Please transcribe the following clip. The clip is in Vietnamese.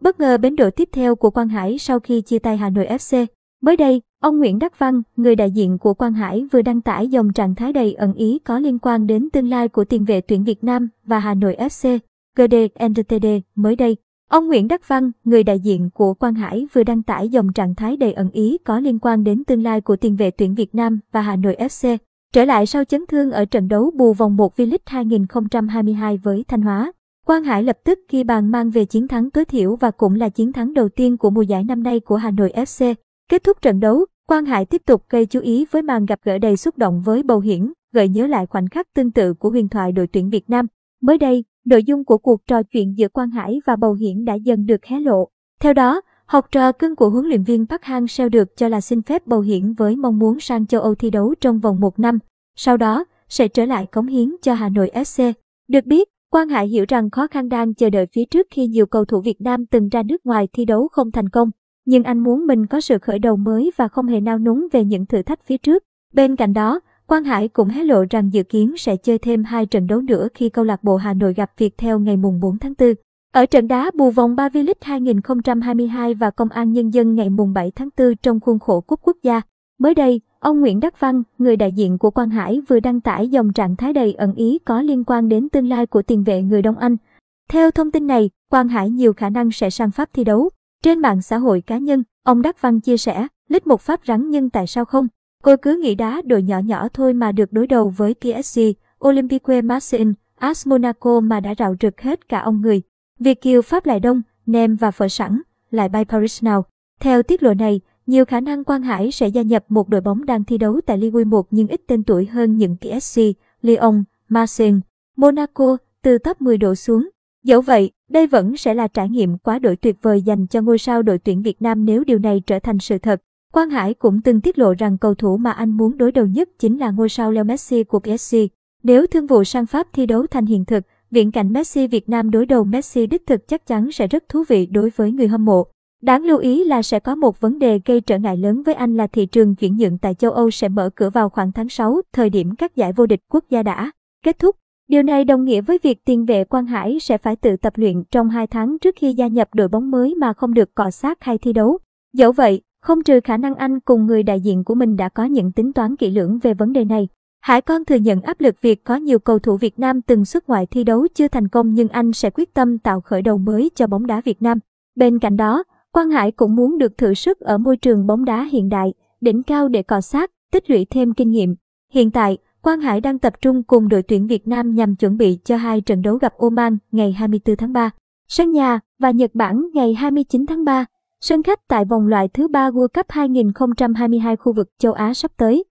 Bất ngờ bến đỗ tiếp theo của Quang Hải sau khi chia tay Hà Nội FC. Mới đây, ông Nguyễn Đắc Văn, người đại diện của Quang Hải vừa đăng tải dòng trạng thái đầy ẩn ý có liên quan đến tương lai của tiền vệ tuyển Việt Nam và Hà Nội FC. GD NTD mới đây, ông Nguyễn Đắc Văn, người đại diện của Quang Hải vừa đăng tải dòng trạng thái đầy ẩn ý có liên quan đến tương lai của tiền vệ tuyển Việt Nam và Hà Nội FC. Trở lại sau chấn thương ở trận đấu bù vòng 1 V-League 2022 với Thanh Hóa, Quang Hải lập tức ghi bàn mang về chiến thắng tối thiểu và cũng là chiến thắng đầu tiên của mùa giải năm nay của Hà Nội FC. Kết thúc trận đấu, Quang Hải tiếp tục gây chú ý với màn gặp gỡ đầy xúc động với Bầu Hiển, gợi nhớ lại khoảnh khắc tương tự của huyền thoại đội tuyển Việt Nam. Mới đây, nội dung của cuộc trò chuyện giữa Quang Hải và Bầu Hiển đã dần được hé lộ. Theo đó, học trò cưng của huấn luyện viên Park Hang-seo được cho là xin phép Bầu Hiển với mong muốn sang châu Âu thi đấu trong vòng một năm, sau đó sẽ trở lại cống hiến cho Hà Nội FC. Được biết, Quang Hải hiểu rằng khó khăn đang chờ đợi phía trước khi nhiều cầu thủ Việt Nam từng ra nước ngoài thi đấu không thành công. Nhưng anh muốn mình có sự khởi đầu mới và không hề nao núng về những thử thách phía trước. Bên cạnh đó, Quang Hải cũng hé lộ rằng dự kiến sẽ chơi thêm hai trận đấu nữa khi câu lạc bộ Hà Nội gặp Việt theo ngày mùng 4 tháng 4. Ở trận đá bù vòng 3 V-League 2022 và Công an Nhân dân ngày mùng 7 tháng 4 trong khuôn khổ Cúp Quốc gia. Mới đây, ông Nguyễn Đắc Văn, người đại diện của Quang Hải vừa đăng tải dòng trạng thái đầy ẩn ý có liên quan đến tương lai của tiền vệ người Đông Anh. Theo thông tin này, Quang Hải nhiều khả năng sẽ sang Pháp thi đấu. Trên mạng xã hội cá nhân, ông Đắc Văn chia sẻ, lít một Pháp rắn nhưng tại sao không? Cô cứ nghĩ đá đội nhỏ nhỏ thôi mà được đối đầu với PSG, Olympique Marseille, AS Monaco mà đã rạo rực hết cả ông người. Việt kiều Pháp lại đông, nem và phở sẵn, lại bay Paris nào. Theo tiết lộ này, nhiều khả năng Quang Hải sẽ gia nhập một đội bóng đang thi đấu tại Ligue 1 nhưng ít tên tuổi hơn những PSG, Lyon, Marseille, Monaco từ top 10 độ xuống. Dẫu vậy, đây vẫn sẽ là trải nghiệm quá đổi tuyệt vời dành cho ngôi sao đội tuyển Việt Nam nếu điều này trở thành sự thật. Quang Hải cũng từng tiết lộ rằng cầu thủ mà anh muốn đối đầu nhất chính là ngôi sao Leo Messi của PSG. Nếu thương vụ sang Pháp thi đấu thành hiện thực, viễn cảnh Messi Việt Nam đối đầu Messi đích thực chắc chắn sẽ rất thú vị đối với người hâm mộ. Đáng lưu ý là sẽ có một vấn đề gây trở ngại lớn với anh là thị trường chuyển nhượng tại châu Âu sẽ mở cửa vào khoảng tháng 6, thời điểm các giải vô địch quốc gia đã kết thúc. Điều này đồng nghĩa với việc tiền vệ Quang Hải sẽ phải tự tập luyện trong 2 tháng trước khi gia nhập đội bóng mới mà không được cọ sát hay thi đấu. Dẫu vậy, không trừ khả năng anh cùng người đại diện của mình đã có những tính toán kỹ lưỡng về vấn đề này. Hải Con thừa nhận áp lực việc có nhiều cầu thủ Việt Nam từng xuất ngoại thi đấu chưa thành công nhưng anh sẽ quyết tâm tạo khởi đầu mới cho bóng đá Việt Nam. Bên cạnh đó, Quang Hải cũng muốn được thử sức ở môi trường bóng đá hiện đại, đỉnh cao để cọ sát, tích lũy thêm kinh nghiệm. Hiện tại, Quang Hải đang tập trung cùng đội tuyển Việt Nam nhằm chuẩn bị cho hai trận đấu gặp Oman ngày 24 tháng 3, sân nhà và Nhật Bản ngày 29 tháng 3, sân khách tại vòng loại thứ ba World Cup 2022 khu vực châu Á sắp tới.